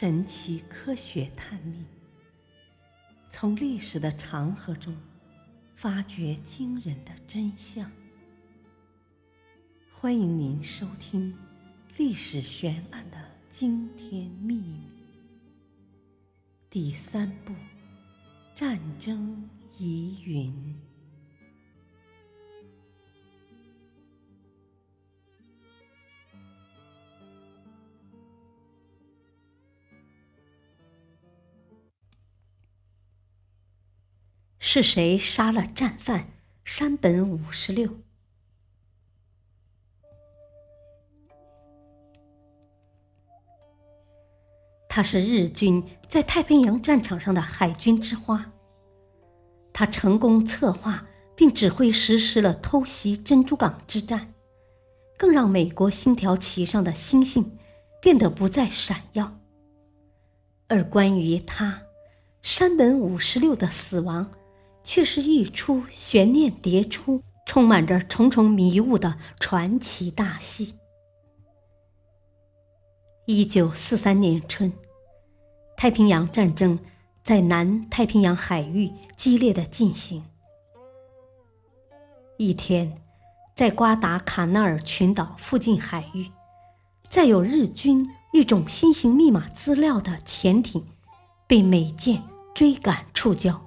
神奇科学探秘，从历史的长河中发掘惊人的真相。欢迎您收听《历史悬案的惊天秘密》第三部：战争疑云。是谁杀了战犯山本五十六？他是日军在太平洋战场上的海军之花。他成功策划并指挥实施了偷袭珍珠港之战，更让美国星条旗上的星星变得不再闪耀。而关于他山本五十六的死亡，却是一出悬念迭出、充满着重重迷雾的传奇大戏。一九四三年春，太平洋战争在南太平洋海域激烈的进行。一天，在瓜达卡纳尔群岛附近海域，载有日军一种新型密码资料的潜艇，被美舰追赶触礁。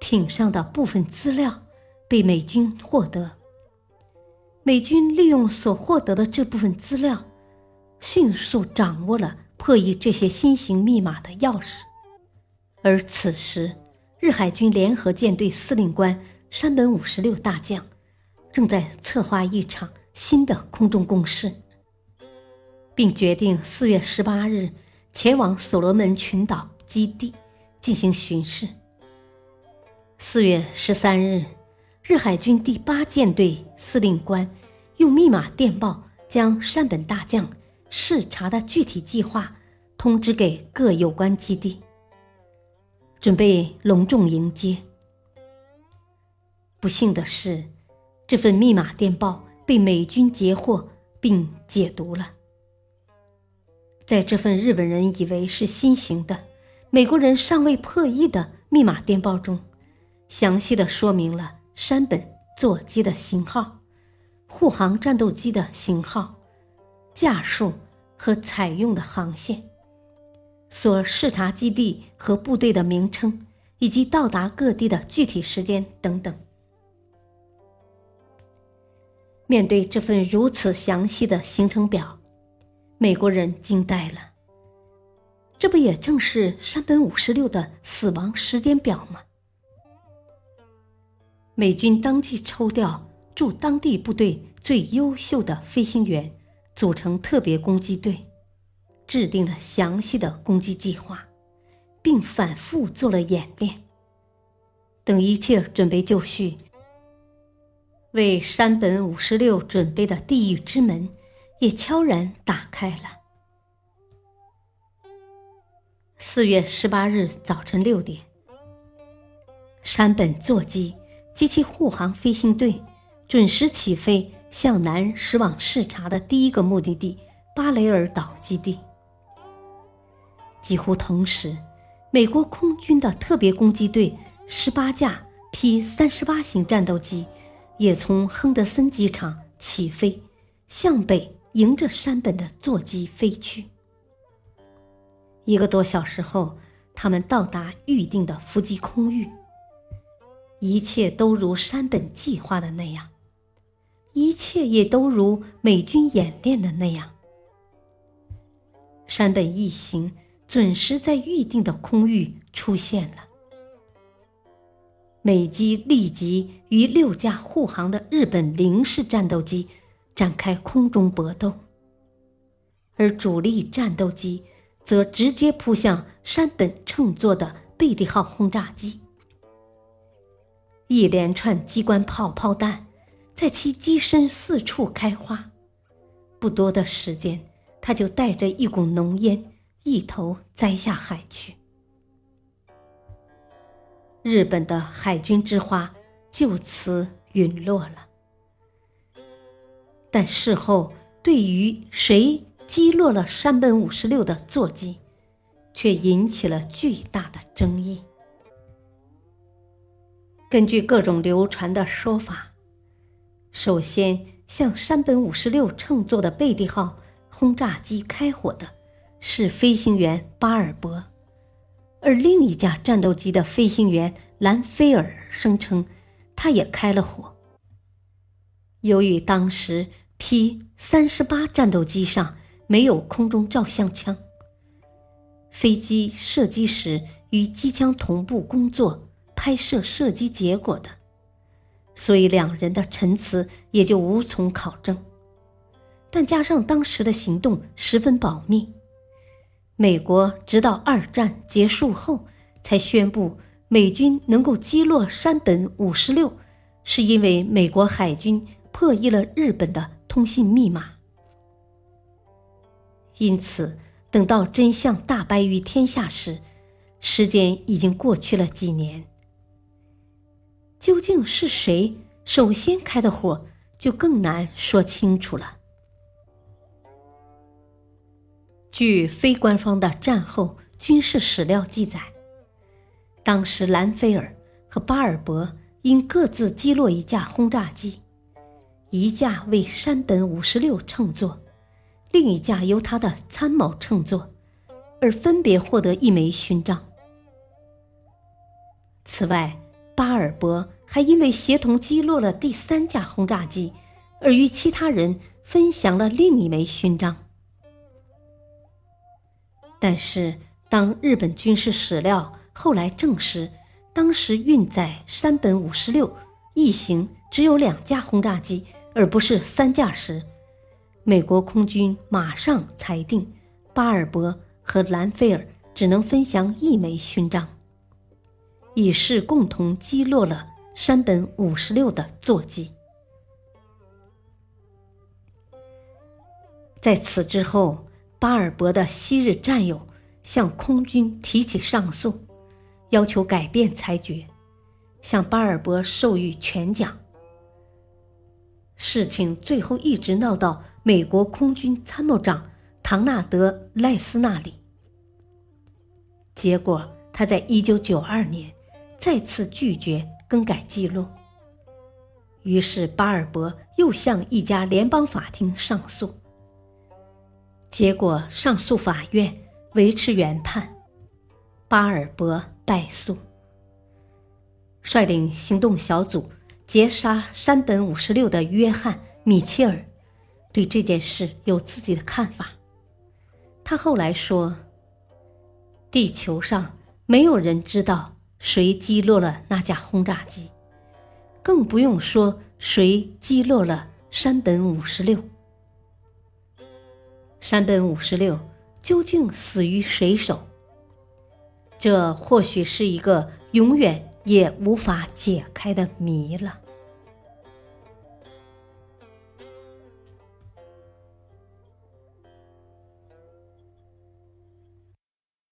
艇上的部分资料被美军获得。美军利用所获得的这部分资料，迅速掌握了破译这些新型密码的钥匙。而此时，日海军联合舰队司令官山本五十六大将正在策划一场新的空中攻势，并决定四月十八日前往所罗门群岛基地进行巡视。四月十三日，日海军第八舰队司令官用密码电报将山本大将视察的具体计划通知给各有关基地，准备隆重迎接。不幸的是，这份密码电报被美军截获并解读了。在这份日本人以为是新型的、美国人尚未破译的密码电报中。详细的说明了山本座机的型号、护航战斗机的型号、架数和采用的航线、所视察基地和部队的名称以及到达各地的具体时间等等。面对这份如此详细的行程表，美国人惊呆了。这不也正是山本五十六的死亡时间表吗？美军当即抽调驻当地部队最优秀的飞行员，组成特别攻击队，制定了详细的攻击计划，并反复做了演练。等一切准备就绪，为山本五十六准备的地狱之门也悄然打开了。四月十八日早晨六点，山本座机。及其护航飞行队准时起飞，向南驶往视察的第一个目的地巴雷尔岛基地。几乎同时，美国空军的特别攻击队十八架 P 三十八型战斗机也从亨德森机场起飞，向北迎着山本的座机飞去。一个多小时后，他们到达预定的伏击空域。一切都如山本计划的那样，一切也都如美军演练的那样。山本一行准时在预定的空域出现了。美机立即与六架护航的日本零式战斗机展开空中搏斗，而主力战斗机则直接扑向山本乘坐的贝蒂号轰炸机。一连串机关炮炮弹在其机身四处开花，不多的时间，他就带着一股浓烟一头栽下海去。日本的海军之花就此陨落了。但事后对于谁击落了山本五十六的座机，却引起了巨大的争议。根据各种流传的说法，首先向山本五十六乘坐的贝蒂号轰炸机开火的是飞行员巴尔博，而另一架战斗机的飞行员兰菲尔声称，他也开了火。由于当时 P 三十八战斗机上没有空中照相枪，飞机射击时与机枪同步工作拍摄射击结果的，所以两人的陈词也就无从考证。但加上当时的行动十分保密，美国直到二战结束后才宣布美军能够击落山本五十六，是因为美国海军。破译了日本的通信密码，因此等到真相大白于天下时，时间已经过去了几年。究竟是谁首先开的火，就更难说清楚了。据非官方的战后军事史料记载，当时兰菲尔和巴尔博因各自击落一架轰炸机。一架为山本五十六乘坐，另一架由他的参谋乘坐，而分别获得一枚勋章。此外，巴尔博还因为协同击落了第三架轰炸机，而与其他人分享了另一枚勋章。但是，当日本军事史料后来证实，当时运载山本五十六一行只有两架轰炸机。而不是三架时，美国空军马上裁定，巴尔博和兰菲尔只能分享一枚勋章，以示共同击落了山本五十六的座机。在此之后，巴尔博的昔日战友向空军提起上诉，要求改变裁决，向巴尔博授予全奖。事情最后一直闹到美国空军参谋长唐纳德·赖斯那里，结果他在一九九二年再次拒绝更改记录。于是巴尔博又向一家联邦法庭上诉，结果上诉法院维持原判，巴尔博败诉。率领行动小组。劫杀山本五十六的约翰·米切尔对这件事有自己的看法。他后来说：“地球上没有人知道谁击落了那架轰炸机，更不用说谁击落了山本五十六。山本五十六究竟死于谁手？这或许是一个永远……”也无法解开的谜了。